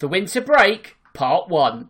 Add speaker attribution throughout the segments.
Speaker 1: The Winter Break, Part 1.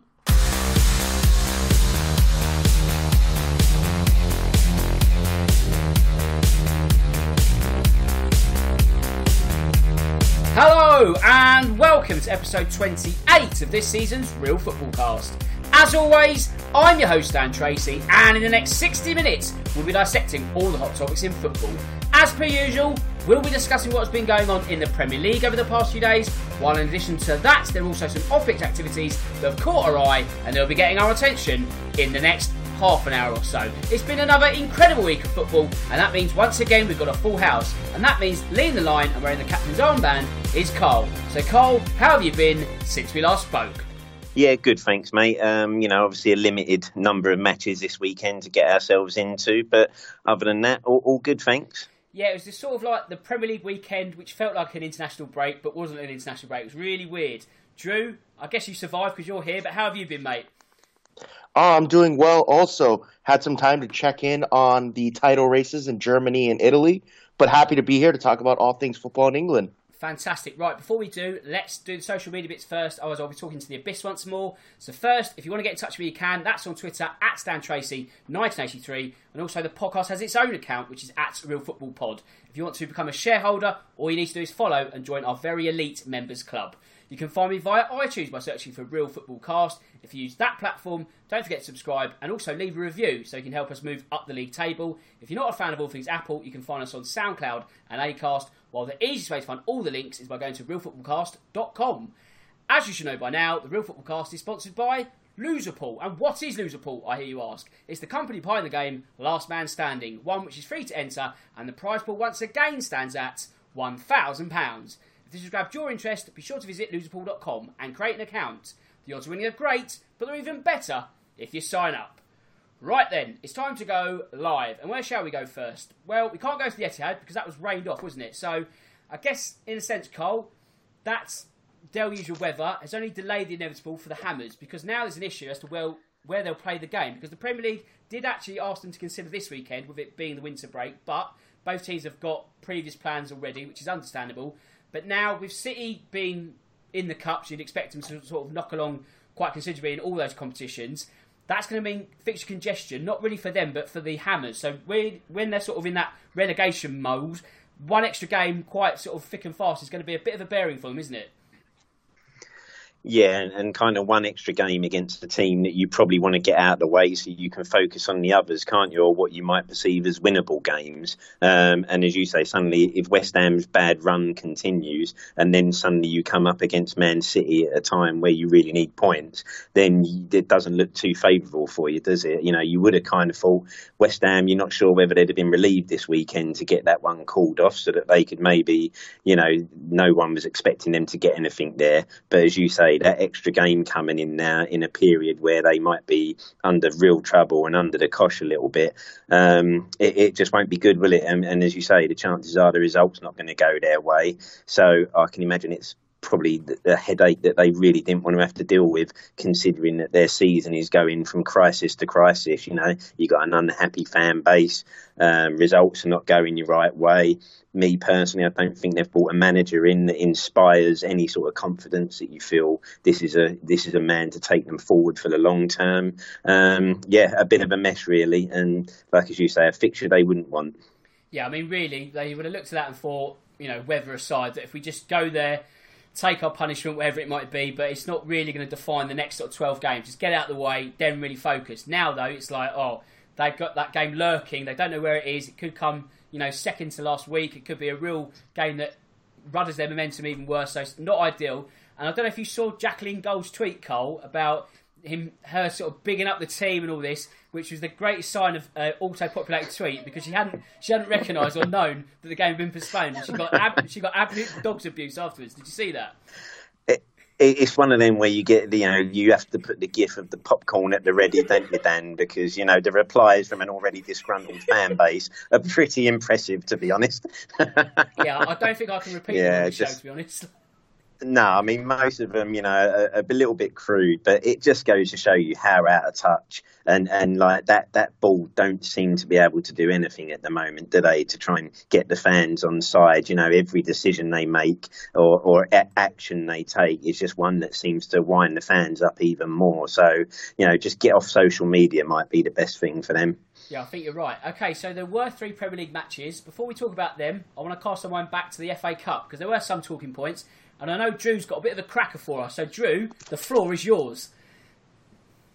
Speaker 1: Hello and welcome to episode 28 of this season's Real Football Cast. As always, I'm your host Dan Tracy, and in the next 60 minutes, we'll be dissecting all the hot topics in football. As per usual, we'll be discussing what's been going on in the Premier League over the past few days, while in addition to that, there are also some off pitch activities that have caught our eye and they'll be getting our attention in the next half an hour or so. It's been another incredible week of football, and that means once again we've got a full house, and that means leading the line and wearing the captain's armband is Carl. So, Carl, how have you been since we last spoke?
Speaker 2: Yeah, good, thanks, mate. Um, you know, obviously a limited number of matches this weekend to get ourselves into, but other than that, all, all good, thanks.
Speaker 1: Yeah, it was just sort of like the Premier League weekend, which felt like an international break, but wasn't an international break. It was really weird. Drew, I guess you survived because you're here, but how have you been, mate?
Speaker 3: Oh, I'm doing well. Also, had some time to check in on the title races in Germany and Italy, but happy to be here to talk about all things football in England.
Speaker 1: Fantastic. Right, before we do, let's do the social media bits first. Otherwise, I'll be talking to the Abyss once more. So, first, if you want to get in touch with me, you can. That's on Twitter at Stan Tracy 1983. And also, the podcast has its own account, which is at Real Football Pod. If you want to become a shareholder, all you need to do is follow and join our very elite members club. You can find me via iTunes by searching for Real Football Cast. If you use that platform, don't forget to subscribe and also leave a review so you can help us move up the league table. If you're not a fan of all things Apple, you can find us on SoundCloud and Acast, while the easiest way to find all the links is by going to realfootballcast.com. As you should know by now, the Real Football Cast is sponsored by Loserpool. And what is Loserpool, I hear you ask? It's the company behind the game Last Man Standing, one which is free to enter, and the prize pool once again stands at £1,000. If this has grabbed your interest, be sure to visit loserpool.com and create an account. The odds of winning are great, but they're even better if you sign up. Right then, it's time to go live. And where shall we go first? Well, we can't go to the Etihad because that was rained off, wasn't it? So, I guess, in a sense, Cole, that's deluge of weather has only delayed the inevitable for the Hammers because now there's an issue as to where, where they'll play the game. Because the Premier League did actually ask them to consider this weekend, with it being the winter break, but both teams have got previous plans already, which is understandable. But now, with City being in the Cups, you'd expect them to sort of knock along quite considerably in all those competitions. That's going to mean fixture congestion, not really for them, but for the Hammers. So when they're sort of in that relegation mode, one extra game, quite sort of thick and fast, is going to be a bit of a bearing for them, isn't it?
Speaker 2: Yeah, and, and, kind of one extra game against a team that you probably want to get out of the way so you can focus on the others, can't you? Or what you might perceive as winnable games. Um, and as you say, suddenly, if West Ham's bad run continues and then suddenly you come up against Man City at a time where you really need points, then it doesn't look too favourable for you, does it? You know, you would have kind of thought West Ham, you're not sure whether they'd have been relieved this weekend to get that one called off so that they could maybe, you know, no one was expecting them to get anything there. But as you say, that extra game coming in now in a period where they might be under real trouble and under the cosh a little bit, um, it, it, just won't be good, will it? And, and, as you say, the chances are the result's not going to go their way. So I can imagine it's probably a headache that they really didn't want to have to deal with, considering that their season is going from crisis to crisis. You know, you got an unhappy fan base, um, results are not going your right way. Me personally, I don't think they've brought a manager in that inspires any sort of confidence that you feel this is a this is a man to take them forward for the long term. Um, yeah, a bit of a mess really, and like as you say, a fixture they wouldn't want.
Speaker 1: Yeah, I mean, really, they would have looked at that and thought, you know, weather aside, that if we just go there take our punishment, whatever it might be, but it's not really going to define the next sort of 12 games. Just get out of the way, then really focus. Now, though, it's like, oh, they've got that game lurking. They don't know where it is. It could come, you know, second to last week. It could be a real game that rudders their momentum even worse. So it's not ideal. And I don't know if you saw Jacqueline Gold's tweet, Cole, about him, her sort of bigging up the team and all this, which was the greatest sign of uh, auto-populated tweet because she hadn't she hadn't recognised or known that the game had been postponed. And she got ab- she got absolute dogs abuse afterwards. Did you see that?
Speaker 2: it's one of them where you get you know you have to put the gif of the popcorn at the ready, don't you, Dan? Because you know the replies from an already disgruntled fan base are pretty impressive, to be honest.
Speaker 1: yeah, I don't think I can repeat yeah, them on the just, show, to be honest.
Speaker 2: No, I mean most of them, you know, are, a little bit crude, but it just goes to show you how out of touch and and like that that ball don't seem to be able to do anything at the moment, do they? To try and get the fans on side, you know, every decision they make or or a- action they take is just one that seems to wind the fans up even more. So you know, just get off social media might be the best thing for them.
Speaker 1: Yeah, I think you're right. Okay, so there were three Premier League matches. Before we talk about them, I want to cast our mind back to the FA Cup because there were some talking points. And I know Drew's got a bit of a cracker for us. So, Drew, the floor is yours.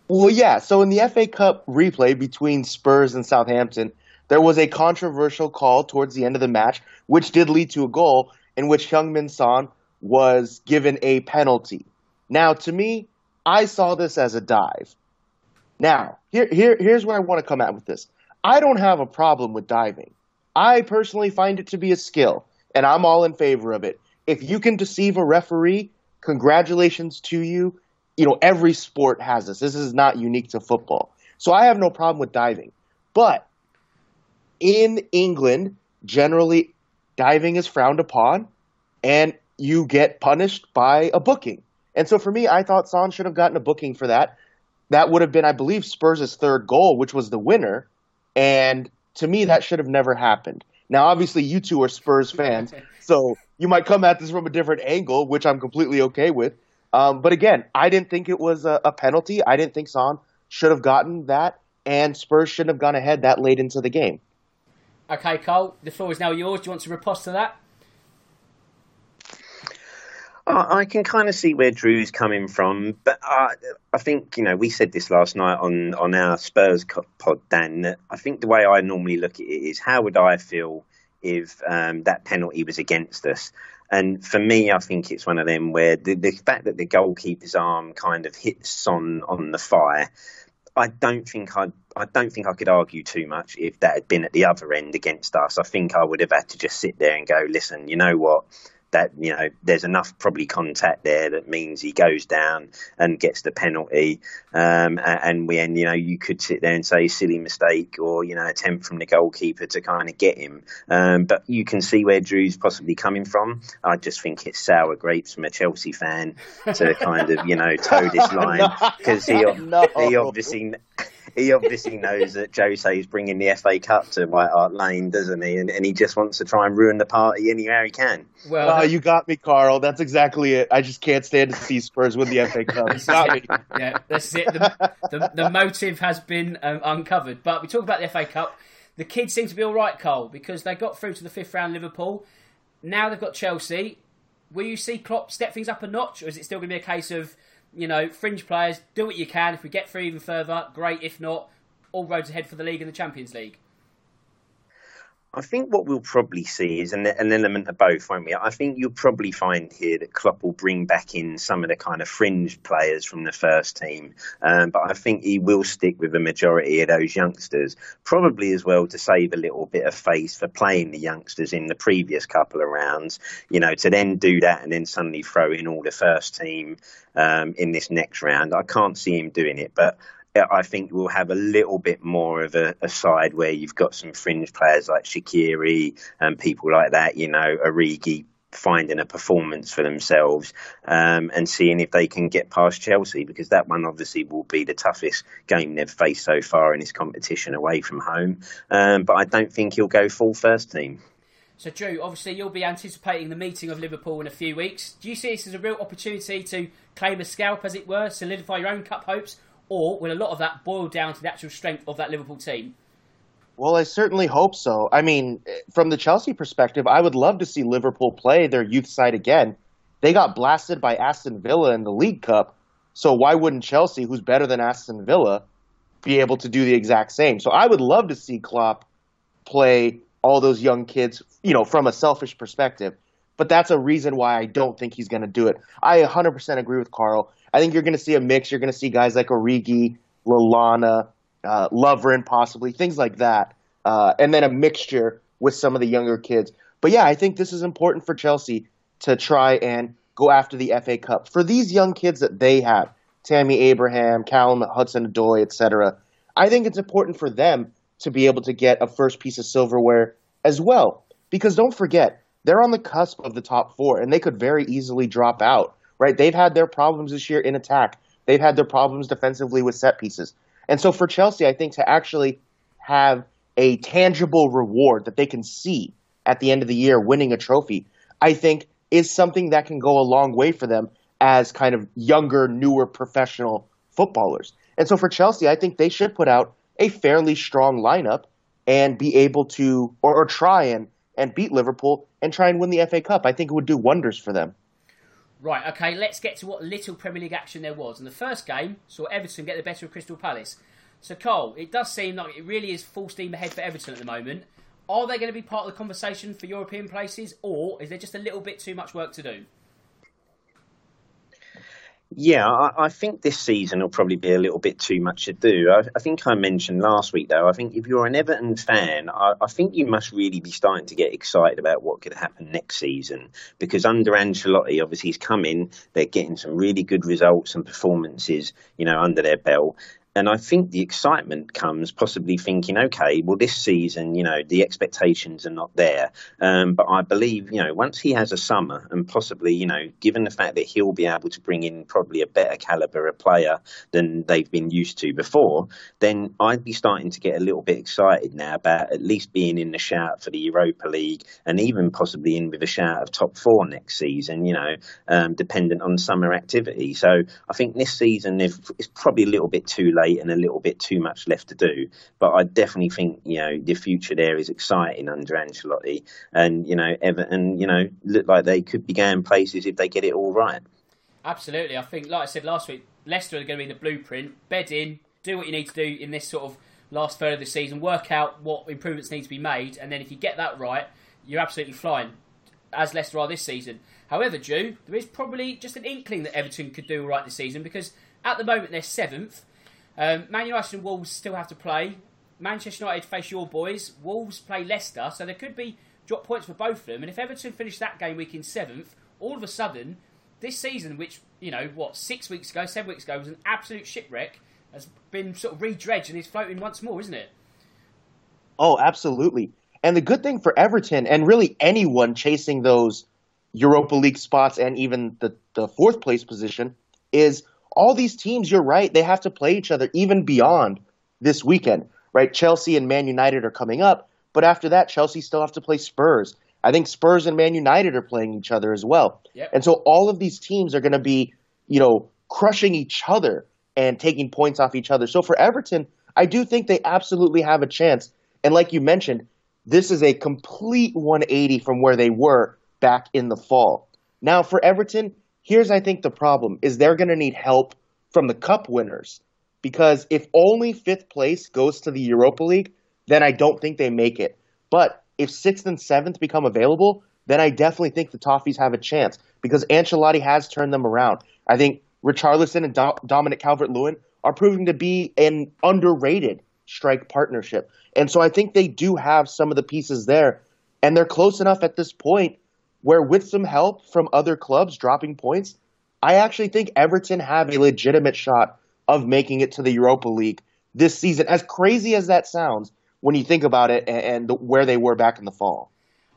Speaker 3: Well, yeah. So, in the FA Cup replay between Spurs and Southampton, there was a controversial call towards the end of the match, which did lead to a goal in which Heung-min Son was given a penalty. Now, to me, I saw this as a dive. Now, here, here, here's where I want to come at with this. I don't have a problem with diving. I personally find it to be a skill, and I'm all in favor of it if you can deceive a referee, congratulations to you. You know, every sport has this. This is not unique to football. So I have no problem with diving. But in England, generally, diving is frowned upon and you get punished by a booking. And so for me, I thought Son should have gotten a booking for that. That would have been, I believe, Spurs' third goal, which was the winner. And to me, that should have never happened. Now, obviously, you two are Spurs fans, so you might come at this from a different angle, which I'm completely okay with. Um, but again, I didn't think it was a, a penalty. I didn't think Son should have gotten that, and Spurs shouldn't have gone ahead that late into the game.
Speaker 1: Okay, Cole, the floor is now yours. Do you want to riposte to that?
Speaker 2: I can kind of see where Drew's coming from, but I, I think you know we said this last night on on our Spurs pod, Dan. That I think the way I normally look at it is how would I feel if um, that penalty was against us. And for me, I think it's one of them where the, the fact that the goalkeeper's arm kind of hits on on the fire, I don't think I I don't think I could argue too much if that had been at the other end against us. I think I would have had to just sit there and go, listen, you know what? That you know there's enough probably contact there that means he goes down and gets the penalty. Um, and when you know you could sit there and say silly mistake or you know attempt from the goalkeeper to kind of get him. Um, but you can see where Drew's possibly coming from. I just think it's sour grapes from a Chelsea fan to kind of you know toe this line because he, no. he obviously he obviously knows that Jose is bringing the FA Cup to White Hart Lane, doesn't he? And, and he just wants to try and ruin the party anywhere he can.
Speaker 3: Well, oh, you got me, Carl. That's exactly it. I just can't stand to see Spurs win the FA Cup. got me.
Speaker 1: Yeah, that's it. The, the, the motive has been um, uncovered. But we talk about the FA Cup. The kids seem to be all right, Cole, because they got through to the fifth round Liverpool. Now they've got Chelsea. Will you see Klopp step things up a notch, or is it still going to be a case of you know, fringe players, do what you can. If we get through even further, great. If not, all roads ahead for the league and the Champions League.
Speaker 2: I think what we'll probably see is an, an, element of both, won't we? I think you'll probably find here that Klopp will bring back in some of the kind of fringe players from the first team, um, but I think he will stick with the majority of those youngsters, probably as well to save a little bit of face for playing the youngsters in the previous couple of rounds. You know, to then do that and then suddenly throw in all the first team um, in this next round. I can't see him doing it, but I think we'll have a little bit more of a, a, side where you've got some fringe players like Shaqiri and people like that, you know, Origi finding a performance for themselves um, and seeing if they can get past Chelsea because that one obviously will be the toughest game they've faced so far in this competition away from home. Um, but I don't think he'll go full first team.
Speaker 1: So, Drew, obviously you'll be anticipating the meeting of Liverpool in a few weeks. Do you see this as a real opportunity to claim a scalp, as it were, solidify your own cup hopes, or will a lot of that boil down to the actual strength of that Liverpool team?
Speaker 3: Well, I certainly hope so. I mean, from the Chelsea perspective, I would love to see Liverpool play their youth side again. They got blasted by Aston Villa in the League Cup, so why wouldn't Chelsea, who's better than Aston Villa, be able to do the exact same? So I would love to see Klopp play all those young kids, you know, from a selfish perspective. But that's a reason why I don't think he's going to do it. I 100% agree with Carl. I think you're going to see a mix. You're going to see guys like Origi, Lallana, uh, Lovren, possibly things like that, uh, and then a mixture with some of the younger kids. But yeah, I think this is important for Chelsea to try and go after the FA Cup for these young kids that they have, Tammy Abraham, Callum Hudson-Odoi, etc. I think it's important for them to be able to get a first piece of silverware as well, because don't forget they're on the cusp of the top four, and they could very easily drop out. Right? They've had their problems this year in attack. They've had their problems defensively with set pieces. And so for Chelsea, I think to actually have a tangible reward that they can see at the end of the year winning a trophy, I think is something that can go a long way for them as kind of younger, newer professional footballers. And so for Chelsea, I think they should put out a fairly strong lineup and be able to, or, or try and, and beat Liverpool and try and win the FA Cup. I think it would do wonders for them.
Speaker 1: Right, okay, let's get to what little Premier League action there was. In the first game, saw Everton get the better of Crystal Palace. So, Cole, it does seem like it really is full steam ahead for Everton at the moment. Are they going to be part of the conversation for European places, or is there just a little bit too much work to do?
Speaker 2: Yeah, I, I, think this season will probably be a little bit too much to do. I, I, think I mentioned last week, though, I think if you're an Everton fan, I, I, think you must really be starting to get excited about what could happen next season. Because under Ancelotti, obviously, he's come in, they're getting some really good results and performances, you know, under their belt. And I think the excitement comes possibly thinking, okay, well, this season, you know, the expectations are not there. Um, but I believe, you know, once he has a summer and possibly, you know, given the fact that he'll be able to bring in probably a better caliber of player than they've been used to before, then I'd be starting to get a little bit excited now about at least being in the shout for the Europa League and even possibly in with a shout of top four next season, you know, um, dependent on summer activity. So I think this season is probably a little bit too late late and a little bit too much left to do. But I definitely think you know the future there is exciting under Ancelotti, and you know Everton, you know, look like they could be going places if they get it all right.
Speaker 1: Absolutely, I think, like I said last week, Leicester are going to be the blueprint. Bed in, do what you need to do in this sort of last third of the season. Work out what improvements need to be made, and then if you get that right, you're absolutely flying, as Leicester are this season. However, Drew, there is probably just an inkling that Everton could do all right this season because at the moment they're seventh. Um, Man United and Wolves still have to play. Manchester United face your boys. Wolves play Leicester, so there could be drop points for both of them. And if Everton finish that game week in seventh, all of a sudden, this season, which you know what, six weeks ago, seven weeks ago, was an absolute shipwreck, has been sort of redredged and is floating once more, isn't it?
Speaker 3: Oh, absolutely. And the good thing for Everton and really anyone chasing those Europa League spots and even the, the fourth place position is all these teams, you're right, they have to play each other even beyond this weekend, right? Chelsea and Man United are coming up, but after that, Chelsea still have to play Spurs. I think Spurs and Man United are playing each other as well. Yep. And so all of these teams are going to be, you know, crushing each other and taking points off each other. So for Everton, I do think they absolutely have a chance. And like you mentioned, this is a complete 180 from where they were back in the fall. Now for Everton, here's I think the problem is they're going to need help from the cup winners because if only fifth place goes to the Europa League, then I don't think they make it. But if sixth and seventh become available, then I definitely think the Toffees have a chance because Ancelotti has turned them around. I think Richarlison and Do- Dominic Calvert-Lewin are proving to be an underrated strike partnership, and so I think they do have some of the pieces there, and they're close enough at this point where with some help from other clubs dropping points, I actually think Everton have a legitimate shot of making it to the Europa League this season. As crazy as that sounds, when you think about it and, the, where they were back in the fall.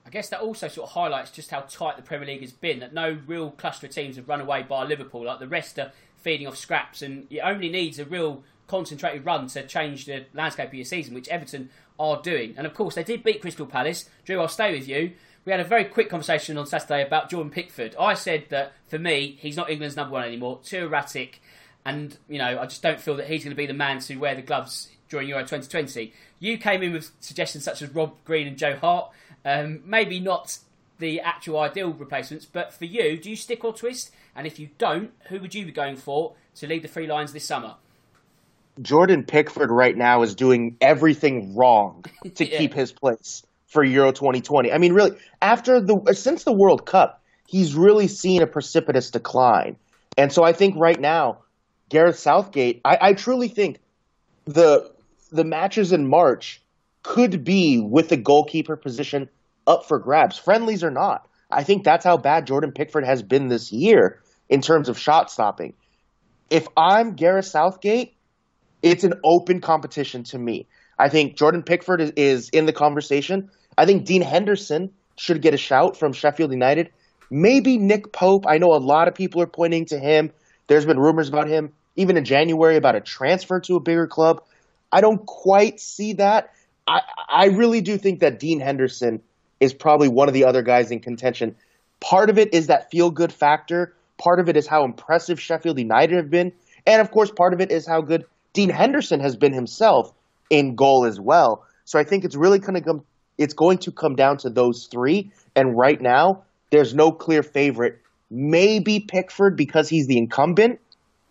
Speaker 1: I guess that also sort of highlights just how tight the Premier League has been. That no real cluster of teams have run away by Liverpool. Like the rest are feeding off scraps, and it only needs a real concentrated run to change the landscape of your season, which Everton are doing. And of course, they did beat Crystal Palace. Drew, I'll stay with you. We had a very quick conversation on Saturday about Jordan Pickford. I said that for me, he's not England's number one anymore. Too erratic, and you know, I just don't feel that he's going to be the man to wear the gloves during Euro 2020. You came in with suggestions such as Rob Green and Joe Hart. Um, maybe not the actual ideal replacements, but for you, do you stick or twist? And if you don't, who would you be going for to lead the Three Lions this summer?
Speaker 3: Jordan Pickford right now is doing everything wrong to yeah. keep his place for Euro 2020. I mean, really, after the since the World Cup, he's really seen a precipitous decline. And so I think right now, Gareth Southgate, I, I truly think the the matches in March could be with the goalkeeper position up for grabs, friendlies or not. I think that's how bad Jordan Pickford has been this year in terms of shot stopping. If I'm Gareth Southgate, it's an open competition to me. I think Jordan Pickford is, is in the conversation. I think Dean Henderson should get a shout from Sheffield United. Maybe Nick Pope. I know a lot of people are pointing to him. There's been rumors about him, even in January, about a transfer to a bigger club. I don't quite see that. I, I really do think that Dean Henderson is probably one of the other guys in contention. Part of it is that feel good factor. Part of it is how impressive Sheffield United have been. And of course, part of it is how good Dean Henderson has been himself in goal as well. So I think it's really going to come it's going to come down to those three. And right now, there's no clear favorite. Maybe Pickford because he's the incumbent,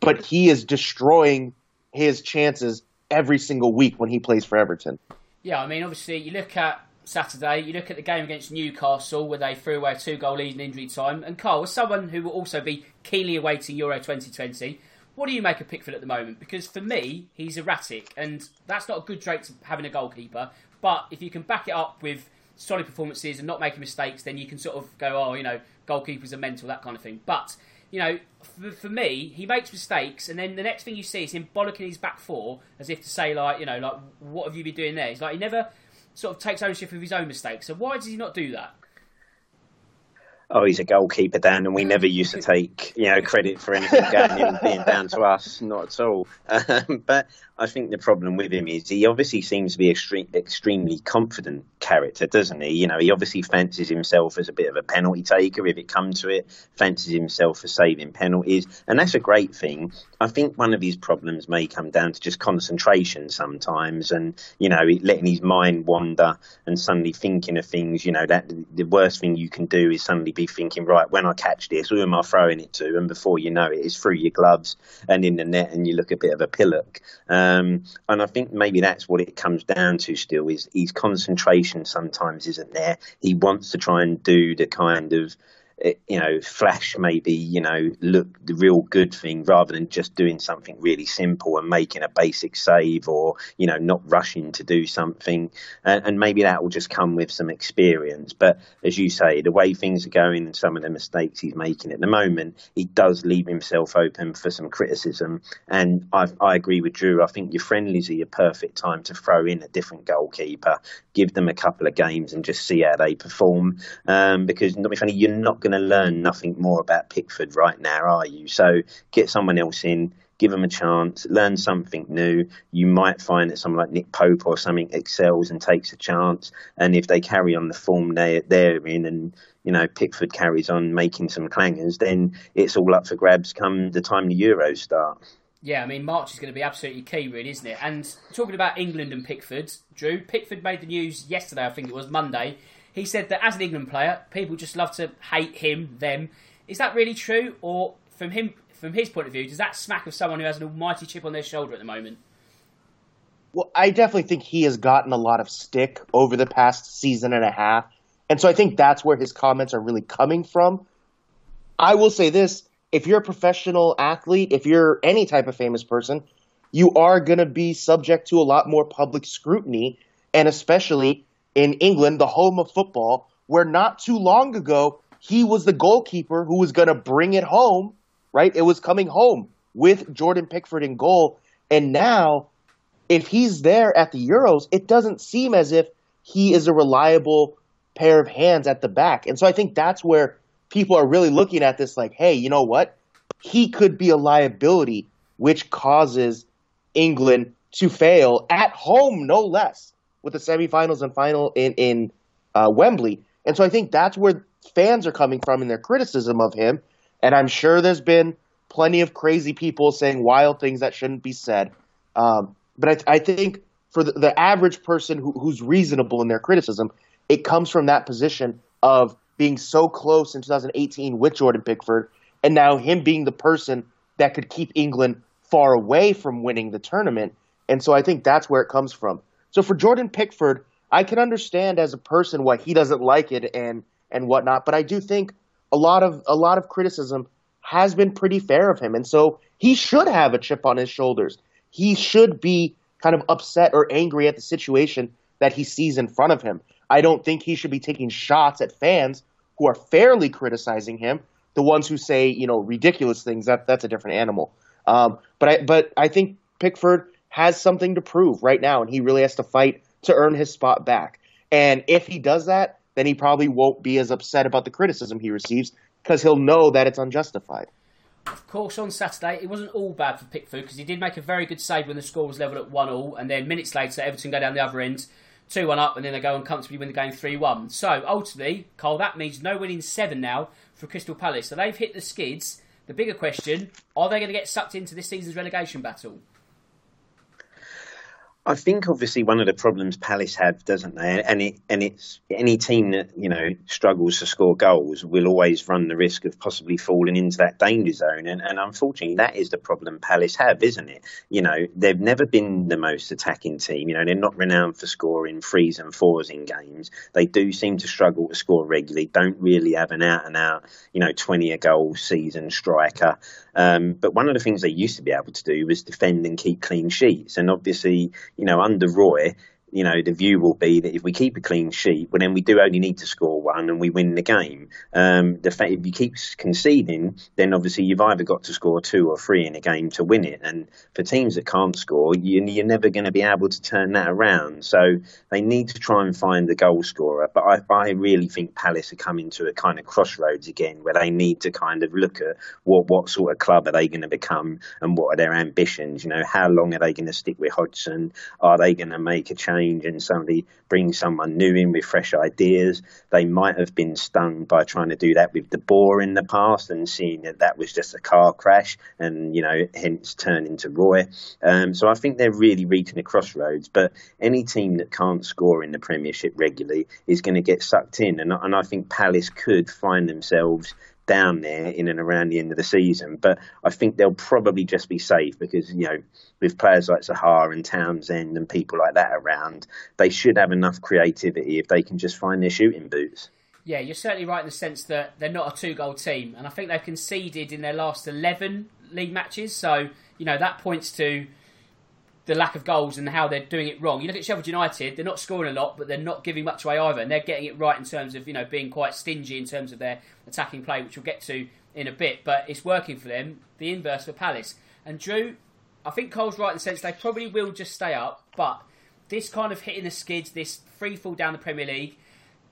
Speaker 3: but he is destroying his chances every single week when he plays for Everton.
Speaker 1: Yeah, I mean, obviously, you look at Saturday, you look at the game against Newcastle where they threw away a two goal lead in injury time. And Carl, as someone who will also be keenly awaiting Euro 2020, what do you make of Pickford at the moment? Because for me, he's erratic, and that's not a good trait to having a goalkeeper. But if you can back it up with solid performances and not making mistakes, then you can sort of go, oh, you know, goalkeepers are mental, that kind of thing. But you know, for, for, me, he makes mistakes, and then the next thing you see is him bollocking his back four as if to say, like, you know, like, what have you been doing there? He's like, he never sort of takes ownership of his own mistakes. So why does he not do that?
Speaker 2: oh, he's a goalkeeper, Dan, and we never used to take you know credit for anything going in being down to us, not at all. Um, but I think the problem with him is he obviously seems to be extreme, extremely confident character, doesn't he? You know, he obviously fancies himself as a bit of a penalty taker if it comes to it, fancies himself for saving penalties, and that's a great thing. I think one of his problems may come down to just concentration sometimes, and you know, letting his mind wander and suddenly thinking of things. You know, that the worst thing you can do is suddenly be be thinking, right, when I catch this, who am I throwing it to? And before you know it, it's through your gloves and in the net, and you look a bit of a pillock. Um, Um, and I think maybe that's what it comes down to still is his concentration sometimes isn't there. He wants to try and do the kind of you know, flash maybe, you know, look the real good thing rather than just doing something really simple and making a basic save or, you know, not rushing to do something. And, and maybe that will just come with some experience. But as you say, the way things are going and some of the mistakes he's making at the moment, he does leave himself open for some criticism. And I, I agree with Drew. I think your friendlies are your perfect time to throw in a different goalkeeper, give them a couple of games and just see how they perform. Um, because, not be funny, you're not going going to learn nothing more about Pickford right now, are you? So get someone else in, give them a chance, learn something new. You might find that someone like Nick Pope or something excels and takes a chance. And if they carry on the form they, they're in and, you know, Pickford carries on making some clangers, then it's all up for grabs come the time the Euros start.
Speaker 1: Yeah, I mean, March is going to be absolutely key, really, isn't it? And talking about England and Pickford, Drew, Pickford made the news yesterday, I think it was Monday. He said that as an England player, people just love to hate him, them. Is that really true, or from him, from his point of view, does that smack of someone who has an almighty chip on their shoulder at the moment?
Speaker 3: Well, I definitely think he has gotten a lot of stick over the past season and a half, and so I think that's where his comments are really coming from. I will say this: if you're a professional athlete, if you're any type of famous person, you are going to be subject to a lot more public scrutiny, and especially in England, the home of football, where not too long ago he was the goalkeeper who was going to bring it home, right? It was coming home with Jordan Pickford in goal. And now, if he's there at the Euros, it doesn't seem as if he is a reliable pair of hands at the back. And so I think that's where people are really looking at this like, hey, you know what? He could be a liability, which causes England to fail at home, no less, with the semifinals and final in, in uh, Wembley. And so I think that's where fans are coming from in their criticism of him. And I'm sure there's been plenty of crazy people saying wild things that shouldn't be said. Um, but I, I, think for the, the average person who, who's reasonable in their criticism, it comes from that position of being so close in 2018 with Jordan Pickford, and now him being the person that could keep England far away from winning the tournament. And so I think that's where it comes from. So for Jordan Pickford, I can understand as a person why he doesn't like it and and whatnot, but I do think a lot of a lot of criticism has been pretty fair of him, and so he should have a chip on his shoulders. He should be kind of upset or angry at the situation that he sees in front of him. I don't think he should be taking shots at fans who are fairly criticizing him. The ones who say, you know, ridiculous things, that that's a different animal. Um, but I but I think Pickford has something to prove right now, and he really has to fight to earn his spot back. And if he does that, then he probably won't be as upset about the criticism he receives because he'll know that it's unjustified.
Speaker 1: Of course, on Saturday it wasn't all bad for Pickford because he did make a very good save when the score was level at one all, and then minutes later Everton go down the other end 2 1 up, and then they go and comfortably win the game 3 1. So ultimately, Carl, that means no winning seven now for Crystal Palace. So they've hit the skids. The bigger question are they going to get sucked into this season's relegation battle?
Speaker 2: I think obviously one of the problems Palace have, doesn't they? And it and it's any team that you know struggles to score goals will always run the risk of possibly falling into that danger zone. And, and unfortunately, that is the problem Palace have, isn't it? You know, they've never been the most attacking team. You know, they're not renowned for scoring threes and fours in games. They do seem to struggle to score regularly. Don't really have an out and out, you know, twenty a goal season striker. Um, but one of the things they used to be able to do was defend and keep clean sheets. And obviously, you know, under Roy, you know, the view will be that if we keep a clean sheet, well, then we do only need to score one and we win the game. Um, the fact if you keep conceding, then obviously you've either got to score two or three in a game to win it. And for teams that can't score, you, are never going to be able to turn that around. So they need to try and find the goal scorer. But I, I really think Palace are coming to a kind of crossroads again where they need to kind of look at what, what sort of club are they going to become and what are their ambitions. You know, how long are they going to stick with Hodgson? Are they going to make a change? Change and somebody brings someone new in with fresh ideas. They might have been stung by trying to do that with De Boer in the past and seeing that that was just a car crash and, you know, hence turn into Roy. Um, so I think they're really reaching a crossroads. But any team that can't score in the Premiership regularly is going to get sucked in. And, and I think Palace could find themselves down there in and around the end of the season. But I think they'll probably just be safe because, you know, with players like Zaha and Townsend and people like that around, they should have enough creativity if they can just find their shooting boots.
Speaker 1: Yeah, you're certainly right in the sense that they're not a two goal team. And I think they've conceded in their last 11 league matches. So, you know, that points to the lack of goals and how they're doing it wrong. You look at Sheffield United; they're not scoring a lot, but they're not giving much away either, and they're getting it right in terms of you know being quite stingy in terms of their attacking play, which we'll get to in a bit. But it's working for them. The inverse for Palace and Drew. I think Cole's right in the sense they probably will just stay up, but this kind of hitting the skids, this free fall down the Premier League,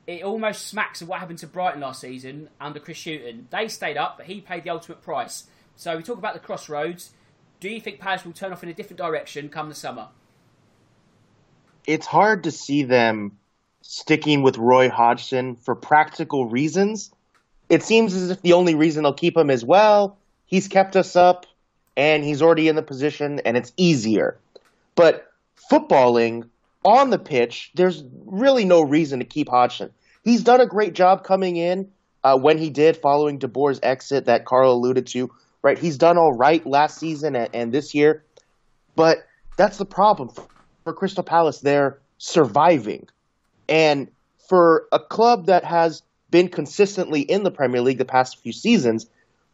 Speaker 1: it almost smacks of what happened to Brighton last season under Chris Hughton. They stayed up, but he paid the ultimate price. So we talk about the crossroads do you think Palace will turn off in a different direction come the summer?
Speaker 3: It's hard to see them sticking with Roy Hodgson for practical reasons. It seems as if the only reason they'll keep him is well, he's kept us up and he's already in the position and it's easier. But footballing on the pitch, there's really no reason to keep Hodgson. He's done a great job coming in uh, when he did following De Boer's exit that Carl alluded to right? He's done all right last season and, and this year, but that's the problem for, Crystal Palace. They're surviving, and for a club that has been consistently in the Premier League the past few seasons,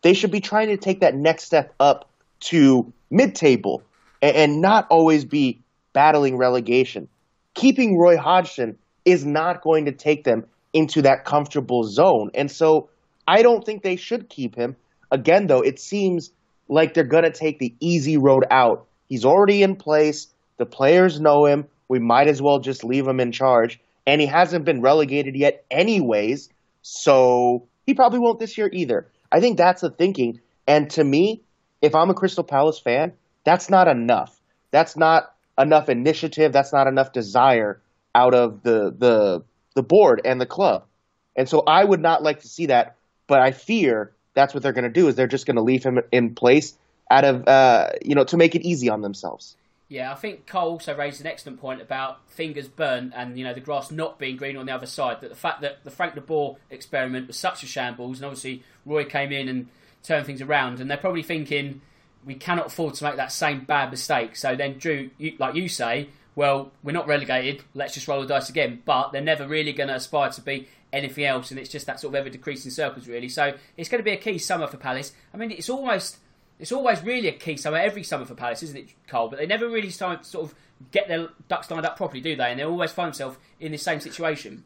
Speaker 3: they should be trying to take that next step up to mid-table and, and not always be battling relegation. Keeping Roy Hodgson is not going to take them into that comfortable zone. And so I don't think they should keep him. Again, though, it seems like they're going to take the easy road out. He's already in place. The players know him. We might as well just leave him in charge and he hasn't been relegated yet, anyways. So he probably won't this year either. I think that's the thinking. And to me, if I'm a Crystal Palace fan, that's not enough. That's not enough initiative. That's not enough desire out of the the the board and the club. And so I would not like to see that. But I fear that's what they're going to do. Is they're just going to leave him in place out of uh, you know to make it easy on themselves.
Speaker 1: Yeah, I think Cole also raised an excellent point about fingers burnt and you know the grass not being green on the other side. That the fact that the Frank de Boer experiment was such a shambles, and obviously Roy came in and turned things around, and they're probably thinking we cannot afford to make that same bad mistake. So then, Drew, you, like you say, well, we're not relegated. Let's just roll the dice again. But they're never really going to aspire to be anything else, and it's just that sort of ever decreasing circles, really. So it's going to be a key summer for Palace. I mean, it's almost it's always really a key summer every summer for Palace, isn't it, Cole? But they never really start sort of get their ducks lined up properly, do they? And they always find themselves in the same situation.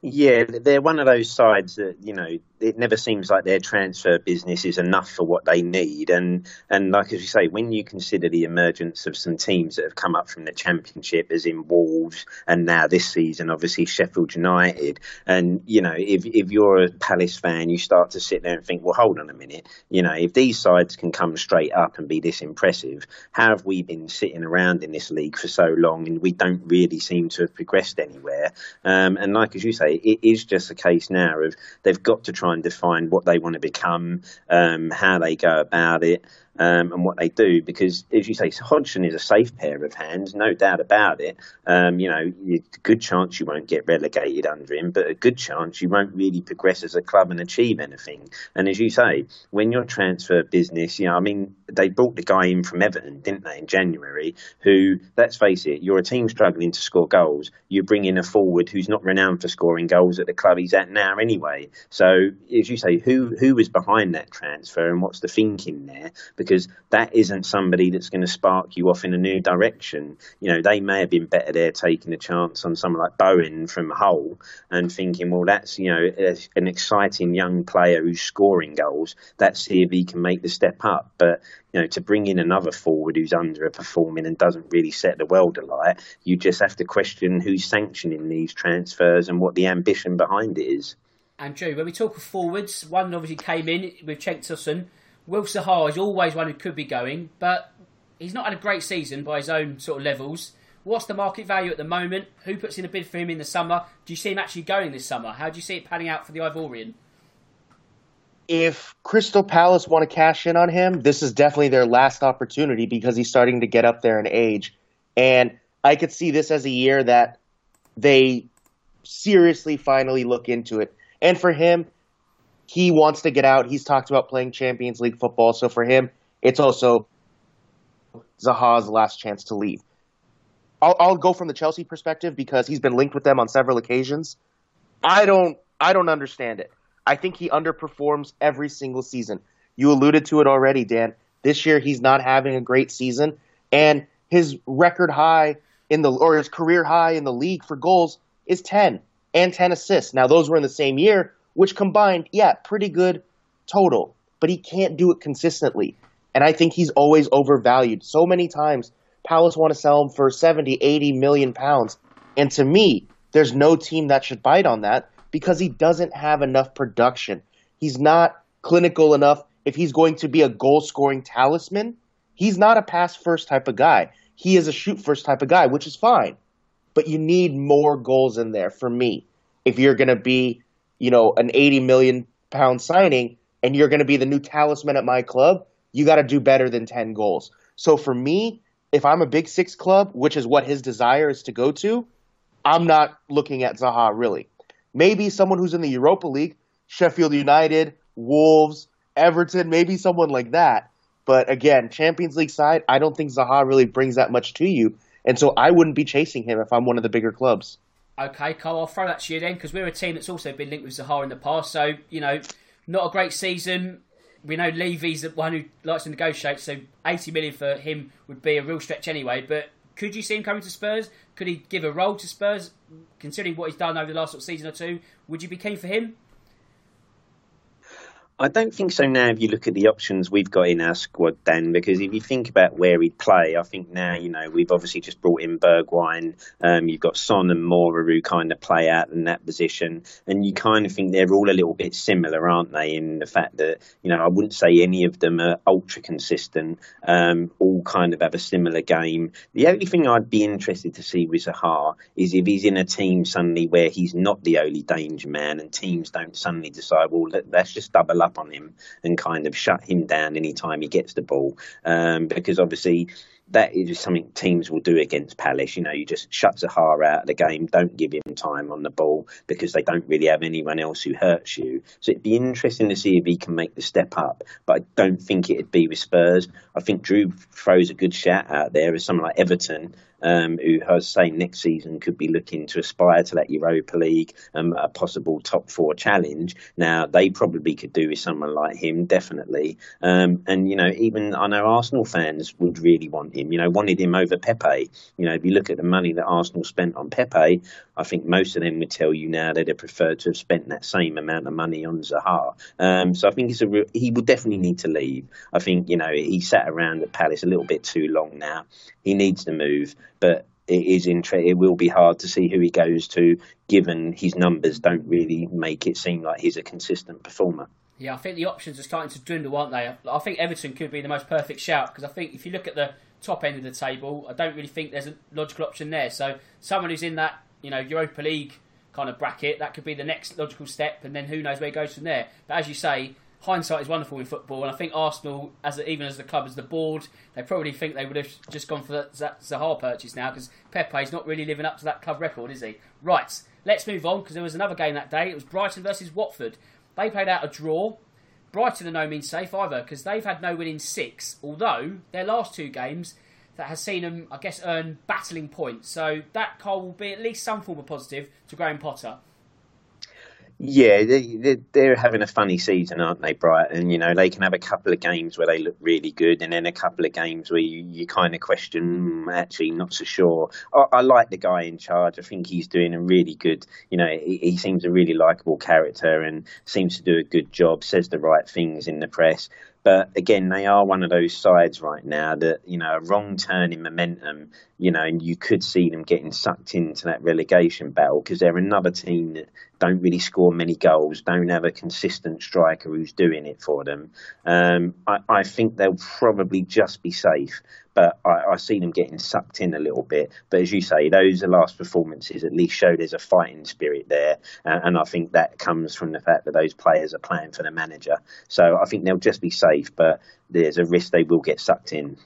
Speaker 2: Yeah, they're one of those sides that you know it never seems like their transfer business is enough for what they need. And and like as you say, when you consider the emergence of some teams that have come up from the Championship, as in Wolves, and now this season, obviously Sheffield United, and you know if if you're a Palace fan, you start to sit there and think, well, hold on a minute, you know, if these sides can come straight up and be this impressive, how have we been sitting around in this league for so long and we don't really seem to have progressed anywhere? Um, and like as you say, it is just a case now of they've got to try and define what they want to become, um, how they go about it um, and what they do. Because, as you say, Hodgson is a safe pair of hands, no doubt about it. Um, you know, a good chance you won't get relegated under him, but a good chance you won't really progress as a club and achieve anything. And as you say, when your transfer business, you know, I mean, they brought the guy in from Everton, didn't they, in January? Who, let's face it, you're a team struggling to score goals. You bring in a forward who's not renowned for scoring goals at the club he's at now, anyway. So, as you say, who who was behind that transfer and what's the thinking there? because that isn't somebody that's going to spark you off in a new direction. You know, they may have been better there taking a chance on someone like Bowen from Hull and thinking, well, that's, you know, an exciting young player who's scoring goals. Let's see if he can make the step up. But, you know, to bring in another forward who's underperforming and doesn't really set the world alight, you just have to question who's sanctioning these transfers and what the ambition behind it is.
Speaker 1: And Drew, when we talk of forwards, one obviously came in with Cenk Tosun Will Zaha is always one who could be going, but he's not had a great season by his own sort of levels. What's the market value at the moment? Who puts in a bid for him in the summer? Do you see him actually going this summer? How do you see it panning out for the Ivorian?
Speaker 3: If Crystal Palace want to cash in on him, this is definitely their last opportunity because he's starting to get up there in age. And I could see this as a year that they seriously finally look into it. And for him, he wants to get out. He's talked about playing Champions League football. So for him, it's also Zaha's last chance to leave. I'll, I'll go from the Chelsea perspective because he's been linked with them on several occasions. I don't, I don't understand it. I think he underperforms every single season. You alluded to it already, Dan. This year he's not having a great season, and his record high in the or his career high in the league for goals is 10 and 10 assists. Now those were in the same year, which combined, yeah, pretty good total, but he can't do it consistently. And I think he's always overvalued. So many times, Palace want to sell him for 70, 80 million pounds. And to me, there's no team that should bite on that because he doesn't have enough production. He's not clinical enough. If he's going to be a goal scoring talisman, he's not a pass first type of guy. He is a shoot first type of guy, which is fine. But you need more goals in there for me if you're going to be you know, an 80 million pound signing and you're going to be the new talisman at my club, you got to do better than 10 goals. So for me, if I'm a big six club, which is what his desire is to go to, I'm not looking at Zaha really. Maybe someone who's in the Europa League, Sheffield United, Wolves, Everton, maybe someone like that. But again, Champions League side, I don't think Zaha really brings that much to you. And so I wouldn't be chasing him if I'm one of the bigger clubs.
Speaker 1: Okay, Carl, I'll throw that to you then because we're a team that's also been linked with Zaha in the past. So, you know, not a great season. We know Levy's the one who likes to negotiate, so 80 million for him would be a real stretch anyway. But could you see him coming to Spurs? Could he give a role to Spurs, considering what he's done over the last sort of season or two? Would you be keen for him?
Speaker 2: I don't think so now if you look at the options we've got in our squad, Dan, because if you think about where he'd play, I think now, you know, we've obviously just brought in Bergwijn. Um, you've got Son and Moura who kind of play out in that position. And you kind of think they're all a little bit similar, aren't they, in the fact that, you know, I wouldn't say any of them are ultra consistent, um, all kind of have a similar game. The only thing I'd be interested to see with Zaha is if he's in a team suddenly where he's not the only danger man and teams don't suddenly decide, well, let's just double up on him and kind of shut him down anytime he gets the ball. Um, because obviously that is something teams will do against Palace. You know, you just shut Zaha out of the game, don't give him time on the ball because they don't really have anyone else who hurts you. So it'd be interesting to see if he can make the step up, but I don't think it'd be with Spurs. I think Drew throws a good shout out there as someone like Everton um, who has saying next season could be looking to aspire to that Europa League, um, a possible top four challenge. Now they probably could do with someone like him, definitely. Um, and you know, even I know Arsenal fans would really want him. You know, wanted him over Pepe. You know, if you look at the money that Arsenal spent on Pepe, I think most of them would tell you now they'd have preferred to have spent that same amount of money on Zaha. Um, so I think a he would definitely need to leave. I think you know he sat around at Palace a little bit too long now. He needs to move but it is inter- it will be hard to see who he goes to given his numbers don't really make it seem like he's a consistent performer.
Speaker 1: Yeah, I think the options are starting to dwindle, aren't they? I think Everton could be the most perfect shout because I think if you look at the top end of the table, I don't really think there's a logical option there. So someone who's in that you know Europa League kind of bracket, that could be the next logical step, and then who knows where he goes from there. But as you say, hindsight is wonderful in football, and I think Arsenal, as a, even as the club, as the board, they probably think they would have just gone for the Zaha purchase now because Pepe's not really living up to that club record, is he? Right, let's move on because there was another game that day. It was Brighton versus Watford. They played out a draw. Brighton are no means safe either because they've had no win in six, although their last two games that has seen them, I guess, earn battling points. So that call will be at least some form of positive to Graham Potter.
Speaker 2: Yeah, they, they're having a funny season, aren't they, Brighton? And you know, they can have a couple of games where they look really good, and then a couple of games where you, you kind of question, mm, actually, not so sure. I, I, like the guy in charge. I think he's doing a really good, you know, he, he seems a really likable character and seems to do a good job, says the right things in the press. But again, they are one of those sides right now that, you know, a wrong turn in momentum, you know, and you could see them getting sucked into that relegation battle because they're another team that don't really score many goals, don't have a consistent striker who's doing it for them. Um, I, I, think they'll probably just be safe, but I, see them getting sucked in a little bit. But as you say, those are last performances at least show there's a fighting spirit there, and I think that comes from the fact that those players are playing for the manager. So I think they'll just be safe, but there's a risk they will get sucked in.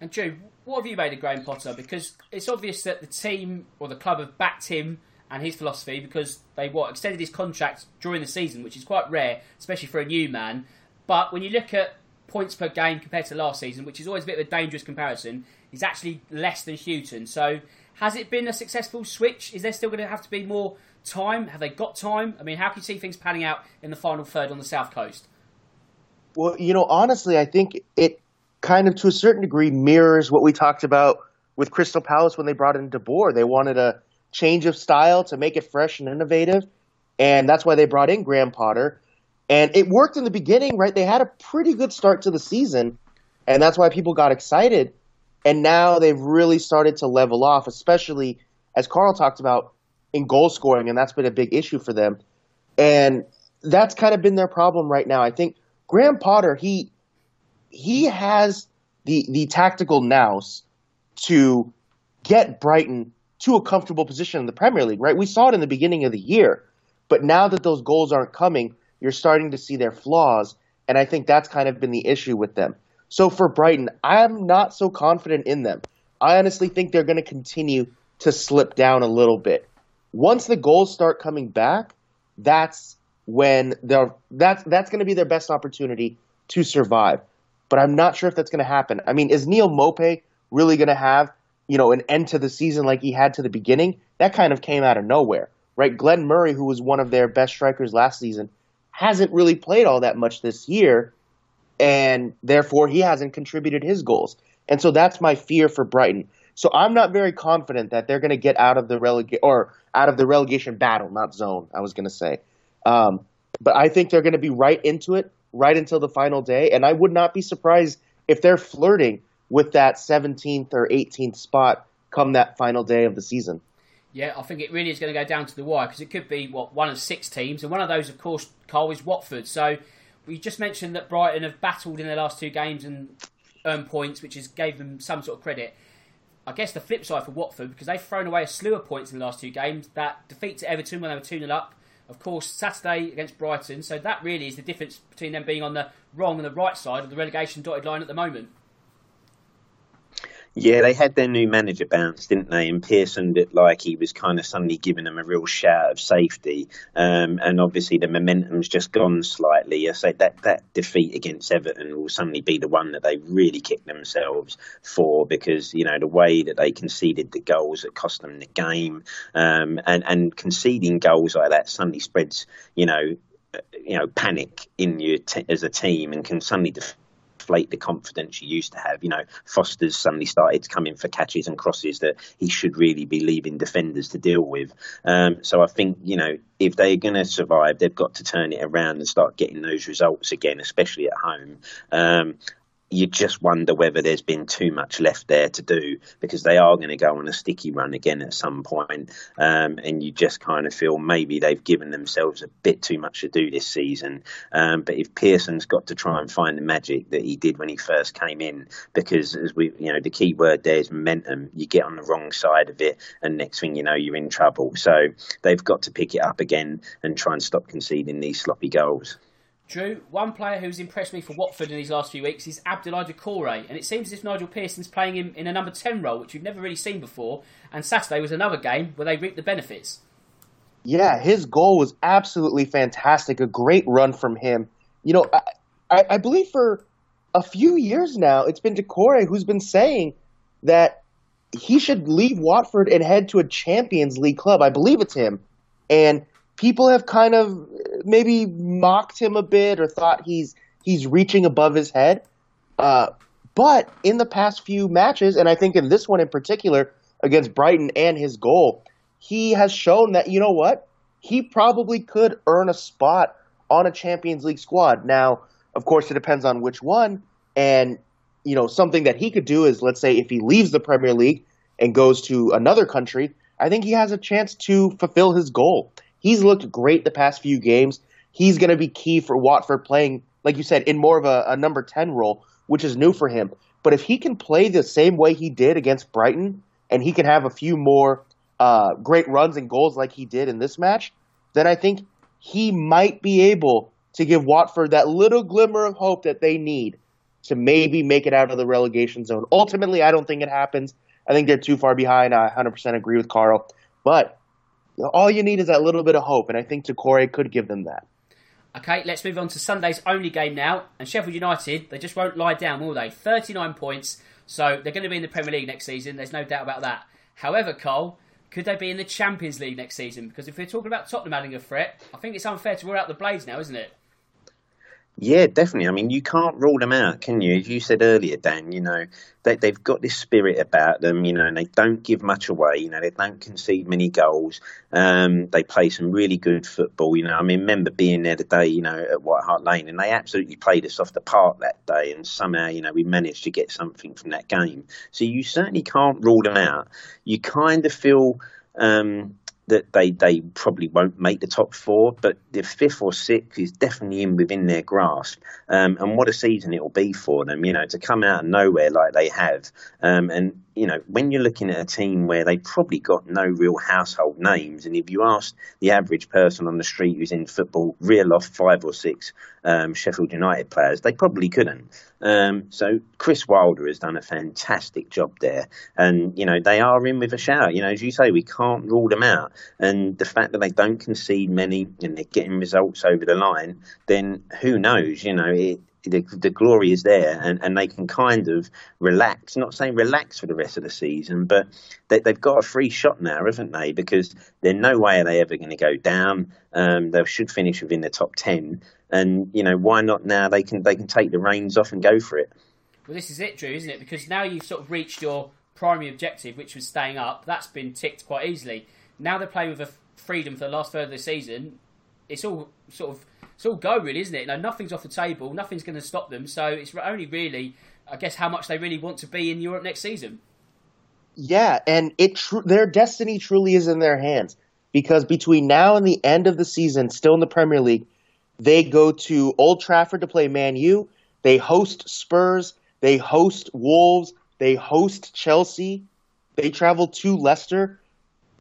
Speaker 1: And Drew, what have you made of Graham Potter? Because it's obvious that the team or the club have backed him and his philosophy because they what extended his contract during the season, which is quite rare, especially for a new man. But when you look at points per game compared to last season, which is always a bit of a dangerous comparison, is actually less than Hughton. So has it been a successful switch? Is there still going to have to be more time? Have they got time? I mean, how can you see things panning out in the final third on the south coast?
Speaker 3: Well, you know, honestly, I think it kind of to a certain degree mirrors what we talked about with Crystal Palace when they brought in De Boer. They wanted a change of style to make it fresh and innovative. And that's why they brought in Graham Potter. And it worked in the beginning, right? They had a pretty good start to the season. And that's why people got excited. And now they've really started to level off, especially as Carl talked about in goal scoring. And that's been a big issue for them. And that's kind of been their problem right now. I think Graham Potter, he he has the the tactical nous to get Brighton to a comfortable position in the Premier League, right? We saw it in the beginning of the year, but now that those goals aren't coming, you're starting to see their flaws, and I think that's kind of been the issue with them. So for Brighton, I'm not so confident in them. I honestly think they're going to continue to slip down a little bit. Once the goals start coming back, that's when they're that's that's going to be their best opportunity to survive. But I'm not sure if that's going to happen. I mean, is Neal Maupay really going to have you know, an end to the season like he had to the beginning, that kind of came out of nowhere, right? Glenn Murray, who was one of their best strikers last season, hasn't really played all that much this year, and therefore he hasn't contributed his goals. And so that's my fear for Brighton. So I'm not very confident that they're going to get out of the relegation or out of the relegation battle, not zone. I was going to say, um, but I think they're going to be right into it right until the final day, and I would not be surprised if they're flirting with that 17th or 18th spot come that final day of the season.
Speaker 1: Yeah, I think it really is going to go down to the wire because it could be what one of six teams, and one of those, of course, Cole is Watford. So we just mentioned that Brighton have battled in their last two games and earned points, which has gave them some sort of credit. I guess the flip side for Watford because they've thrown away a slew of points in the last two games. That defeat to Everton when they were two 0 up, of course, Saturday against Brighton. So that really is the difference between them being on the wrong and the right side of the relegation dotted line at the moment.
Speaker 2: Yeah, they had their new manager bounce, didn't they? And Pearson looked like he was kind of suddenly giving them a real shout of safety. Um, and obviously the momentum's just gone slightly. I say that that defeat against Everton will suddenly be the one that they really kick themselves for because you know the way that they conceded the goals that cost them the game, um, and and conceding goals like that suddenly spreads you know you know panic in you as a team and can suddenly. The confidence you used to have. You know, Foster's suddenly started to come in for catches and crosses that he should really be leaving defenders to deal with. Um, so I think, you know, if they're going to survive, they've got to turn it around and start getting those results again, especially at home. Um, you just wonder whether there's been too much left there to do because they are going to go on a sticky run again at some point, um, and you just kind of feel maybe they've given themselves a bit too much to do this season. Um, but if Pearson's got to try and find the magic that he did when he first came in, because as we, you know, the key word there is momentum. You get on the wrong side of it, and next thing you know, you're in trouble. So they've got to pick it up again and try and stop conceding these sloppy goals.
Speaker 1: Drew, one player who's impressed me for Watford in these last few weeks is Abdoulaye Doucouré, and it seems as if Nigel Pearson's playing him in a number 10 role, which we've never really seen before, and Saturday was another game where they reaped the benefits.
Speaker 3: Yeah, his goal was absolutely fantastic, a great run from him. You know, I, I, I believe for a few years now, it's been Doucouré who's been saying that he should leave Watford and head to a Champions League club. I believe it's him. And people have kind of maybe mocked him a bit or thought he's he's reaching above his head. Uh, but in the past few matches, and I think in this one in particular against Brighton and his goal, he has shown that you know what he probably could earn a spot on a Champions League squad. Now, of course, it depends on which one. And you know, something that he could do is, let's say, if he leaves the Premier League and goes to another country, I think he has a chance to fulfill his goal. He's looked great the past few games. He's going to be key for Watford playing, like you said, in more of a, a number 10 role, which is new for him. But if he can play the same way he did against Brighton, and he can have a few more uh, great runs and goals like he did in this match, then I think he might be able to give Watford that little glimmer of hope that they need to maybe make it out of the relegation zone. Ultimately, I don't think it happens. I think they're too far behind. I 100% agree with Carl. But all you need is that little bit of hope, and I think Doucouré could give them that.
Speaker 1: Okay, let's move on to Sunday's only game now. And Sheffield United, they just won't lie down, will they? 39 points, so they're going to be in the Premier League next season. There's no doubt about that. However, Cole, could they be in the Champions League next season? Because if we're talking about Tottenham adding a threat, I think it's unfair to rule out the Blades now, isn't it?
Speaker 2: Yeah, definitely. I mean, you can't rule them out, can you? As you said earlier, Dan, you know, they, they've got this spirit about them, you know, and they don't give much away. You know, they don't concede many goals. Um, they play some really good football. You know, I mean, remember being there today, you know, at White Hart Lane, and they absolutely played us off the park that day. And somehow, you know, we managed to get something from that game. So you certainly can't rule them out. You kind of feel. Um, that they, they probably won't make the top four, but the fifth or sixth is definitely in within their grasp. Um, and what a season it will be for them, you know, to come out of nowhere like they have. Um, and you know, when you're looking at a team where they probably got no real household names, and if you ask the average person on the street who's in football, reel off five or six um, Sheffield United players, they probably couldn't. Um, so Chris Wilder has done a fantastic job there, and you know they are in with a shout. You know, as you say, we can't rule them out, and the fact that they don't concede many and they're getting results over the line, then who knows? You know, it, the, the glory is there and, and they can kind of relax, not saying relax for the rest of the season, but they, have got a free shot now, haven't they? Because there's no way are they ever going to go down. Um, they should finish within the top 10. And, you know, why not now? They can, they can take the reins off and go for it.
Speaker 1: Well, this is it, Drew, isn't it? Because now you've sort of reached your primary objective, which was staying up. That's been ticked quite easily. Now they're playing with a freedom for the last third of the season. It's all sort of it's all go really, isn't it? No, nothing's off the table. Nothing's going to stop them. So it's only really, I guess, how much they really want to be in Europe next season.
Speaker 3: Yeah, and it tr- their destiny truly is in their hands because between now and the end of the season, still in the Premier League, they go to Old Trafford to play Man U. They host Spurs. They host Wolves. They host Chelsea. They travel to Leicester.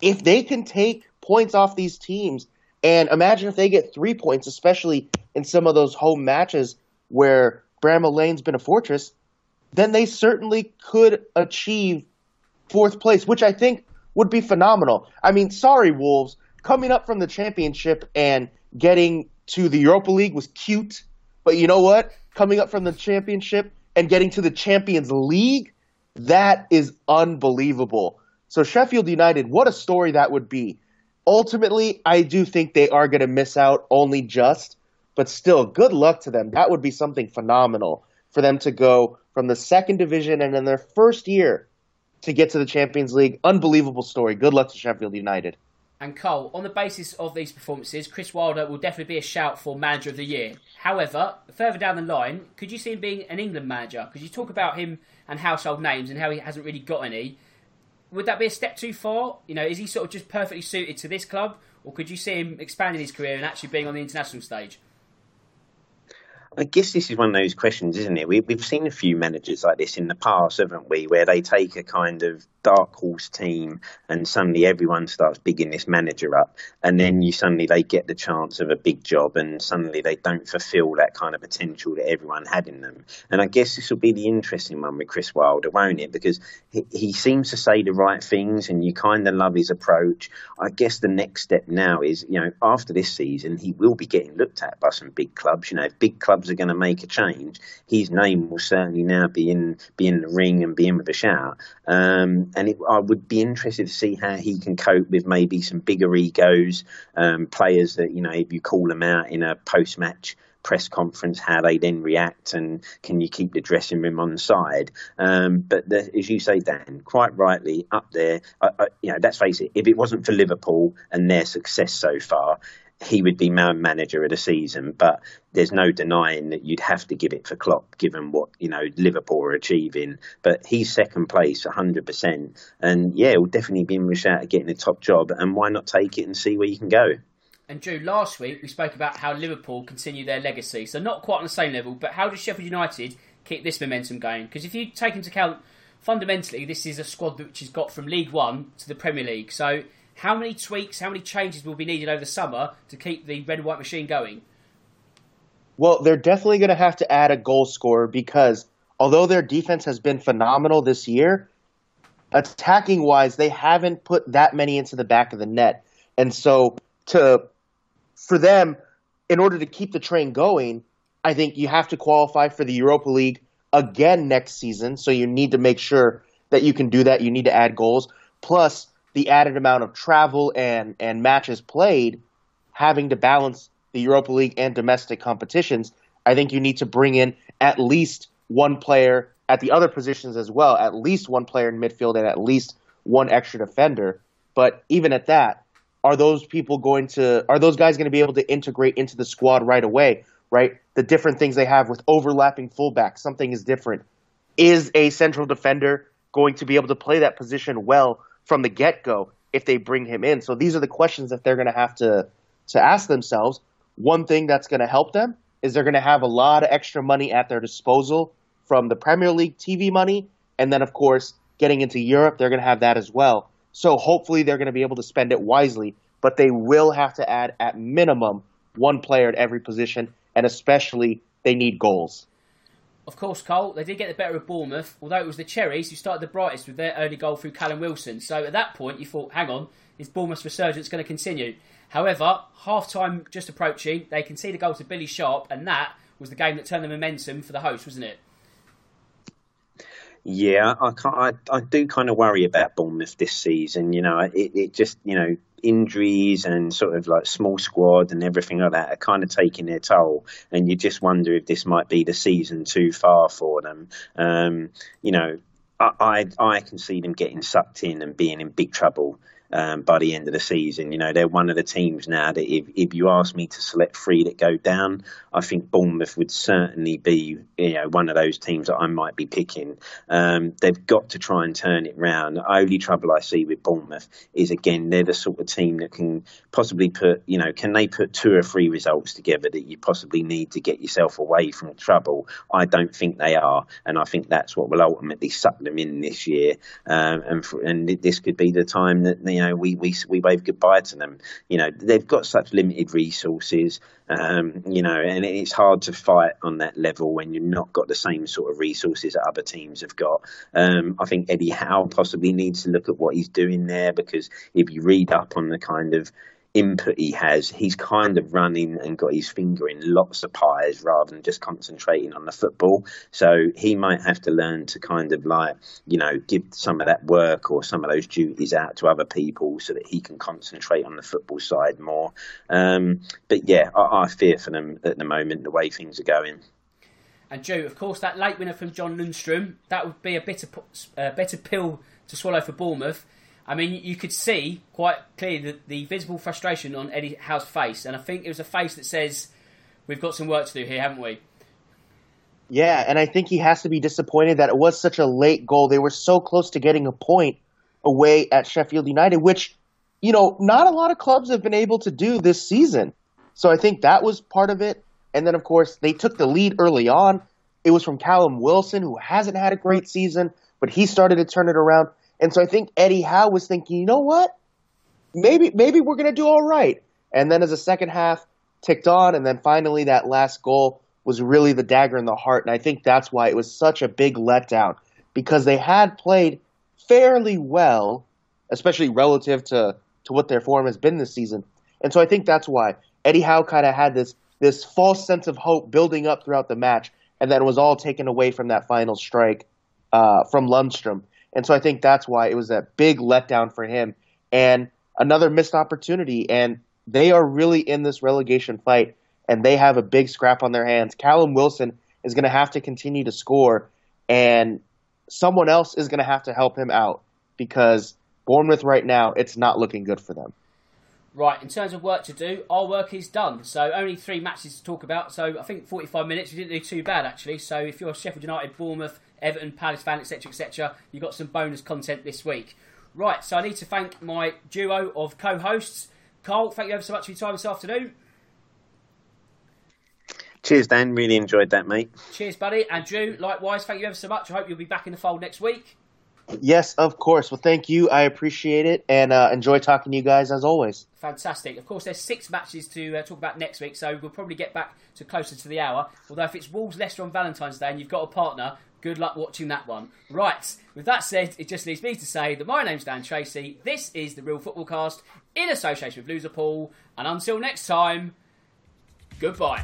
Speaker 3: If they can take points off these teams, and imagine if they get three points, especially in some of those home matches where Bramall Lane's been a fortress, then they certainly could achieve fourth place, which I think would be phenomenal. I mean, sorry, Wolves, coming up from the championship and getting to the Europa League was cute, but you know what? Coming up from the championship and getting to the Champions League, that is unbelievable. So Sheffield United, what a story that would be. Ultimately, I do think they are going to miss out only just, but still, good luck to them. That would be something phenomenal for them to go from the second division and in their first year to get to the Champions League. Unbelievable story. Good luck to Sheffield United.
Speaker 1: And Cole, on the basis of these performances, Chris Wilder will definitely be a shout for Manager of the Year. However, further down the line, could you see him being an England manager? Because you talk about him and household names and how he hasn't really got any. Would that be a step too far? You know, is he sort of just perfectly suited to this club, or could you see him expanding his career and actually being on the international stage?
Speaker 2: I guess this is one of those questions, isn't it? We, have seen a few managers like this in the past, haven't we? Where they take a kind of dark horse team and suddenly everyone starts bigging this manager up. And then you suddenly they get the chance of a big job and suddenly they don't fulfill that kind of potential that everyone had in them. And I guess this will be the interesting one with Chris Wilder, won't it? Because he, he seems to say the right things and you kind of love his approach. I guess the next step now is, you know, after this season, he will be getting looked at by some big clubs. You know, big clubs are going to make a change, his name will certainly now be in be in the ring and be in with a shout. Um, and it, I would be interested to see how he can cope with maybe some bigger egos, um, players that you know if you call them out in a post match press conference, how they then react, and can you keep the dressing room on side? Um, but the, as you say, Dan, quite rightly, up there, I, I, you know, let's face it, if it wasn't for Liverpool and their success so far, he would be man manager of the season. But there's no denying that you'd have to give it for Klopp, given what you know Liverpool are achieving. But he's second place, 100%, and yeah, will definitely be in the shout of getting a top job. And why not take it and see where you can go?
Speaker 1: And Drew, last week we spoke about how Liverpool continue their legacy. So not quite on the same level, but how does Sheffield United keep this momentum going? Because if you take into account fundamentally, this is a squad which has got from League One to the Premier League. So how many tweaks, how many changes will be needed over the summer to keep the red and white machine going?
Speaker 3: Well, they're definitely going to have to add a goal scorer because although their defense has been phenomenal this year, attacking wise, they haven't put that many into the back of the net. And so to for them, in order to keep the train going, I think you have to qualify for the Europa League again next season. So you need to make sure that you can do that. You need to add goals. Plus, the added amount of travel and, and matches played, having to balance the Europa League and domestic competitions, I think you need to bring in at least one player at the other positions as well, at least one player in midfield and at least one extra defender. But even at that, are those people going to are those guys going to be able to integrate into the squad right away? Right, the different things they have with overlapping fullbacks, something is different. Is a central defender going to be able to play that position well from the get go if they bring him in. So these are the questions that they're going to have to to ask themselves. One thing that's going to help them is they're going to have a lot of extra money at their disposal from the Premier League TV money, and then of course getting into Europe, they're going to have that as well. So hopefully they're going to be able to spend it wisely, but they will have to add at minimum one player at every position, and especially they need goals.
Speaker 1: Of course, Cole, they did get the better of Bournemouth, although it was the Cherries who started the brightest with their early goal through Callum Wilson. So at that point, you thought, hang on, is Bournemouth's resurgence going to continue? However, half time just approaching, they concede a goal to Billy Sharp, and that was the game that turned the momentum for the host, wasn't it?
Speaker 2: Yeah, I, I, I do kind of worry about Bournemouth this season. You know, it, it just you know injuries and sort of like small squad and everything like that are kind of taking their toll. And you just wonder if this might be the season too far for them. Um, you know, I, I, I can see them getting sucked in and being in big trouble. Um, by the end of the season. You know, they're one of the teams now that if, if you ask me to select three that go down, I think Bournemouth would certainly be, you know, one of those teams that I might be picking. Um, they've got to try and turn it round. The only trouble I see with Bournemouth is, again, they're the sort of team that can possibly put, you know, can they put two or three results together that you possibly need to get yourself away from trouble? I don't think they are. And I think that's what will ultimately suck them in this year. Um, and, for, and this could be the time that, you know, we, we, we wave goodbye to them. You know, they've got such limited resources, um, you know, and it's hard to fight on that level when you've not got the same sort of resources that other teams have got. Um, I think Eddie Howe possibly needs to look at what he's doing there because if you read up on the kind of input he has, he's kind of running and got his finger in lots of pies rather than just concentrating on the football. So he might have to learn to kind of like, you know, give some of that work or some of those duties out to other people so that he can concentrate on the football side more. Um, but yeah, I, I fear for them at the moment, the way things are going.
Speaker 1: And Joe, of course, that late winner from John Lundstram, that would be a bitter, uh, better pill to swallow for Bournemouth. I mean, you could see quite clearly the, the, visible frustration on Eddie Howe's face, and I think it was a face that says, "We've got some work to do here, haven't we?"
Speaker 3: Yeah, and I think he has to be disappointed that it was such a late goal. They were so close to getting a point away at Sheffield United, which, you know, not a lot of clubs have been able to do this season. So I think that was part of it. And then, of course, they took the lead early on. It was from Callum Wilson, who hasn't had a great season, but he started to turn it around. And so I think Eddie Howe was thinking, you know what? Maybe maybe we're gonna do all right. And then as the second half ticked on, and then finally that last goal was really the dagger in the heart. And I think that's why it was such a big letdown because they had played fairly well, especially relative to, to what their form has been this season. And so I think that's why Eddie Howe kind of had this this false sense of hope building up throughout the match, and then was all taken away from that final strike uh, from Lundstram. And so I think that's why it was that big letdown for him and another missed opportunity. And they are really in this relegation fight and they have a big scrap on their hands. Callum Wilson is going to have to continue to score and someone else is going to have to help him out because Bournemouth right now, it's not looking good for them.
Speaker 1: Right, in terms of work to do, our work is done. So only three matches to talk about. So I think 45 minutes, we didn't do too bad actually. So if you're Sheffield United, Bournemouth, Everton, Palace fan, etc., etc., you've got some bonus content this week. Right, so I need to thank my duo of co-hosts. Carl, thank you ever so much for your time this afternoon.
Speaker 2: Cheers, Dan. Really enjoyed that, mate.
Speaker 1: Cheers, buddy. And Drew, likewise, thank you ever so much. I hope you'll be back in the fold next week.
Speaker 3: Yes, of course. Well, thank you. I appreciate it and uh, enjoy talking to you guys as always.
Speaker 1: Fantastic. Of course, there's six matches to uh, talk about next week, so we'll probably get back to closer to the hour. Although, if it's Wolves Leicester on Valentine's Day and you've got a partner, good luck watching that one. Right, with that said, it just leaves me to say that my name's Dan Tracy. This is the Real Football Cast in association with Loser Loserpool, and until next time, goodbye.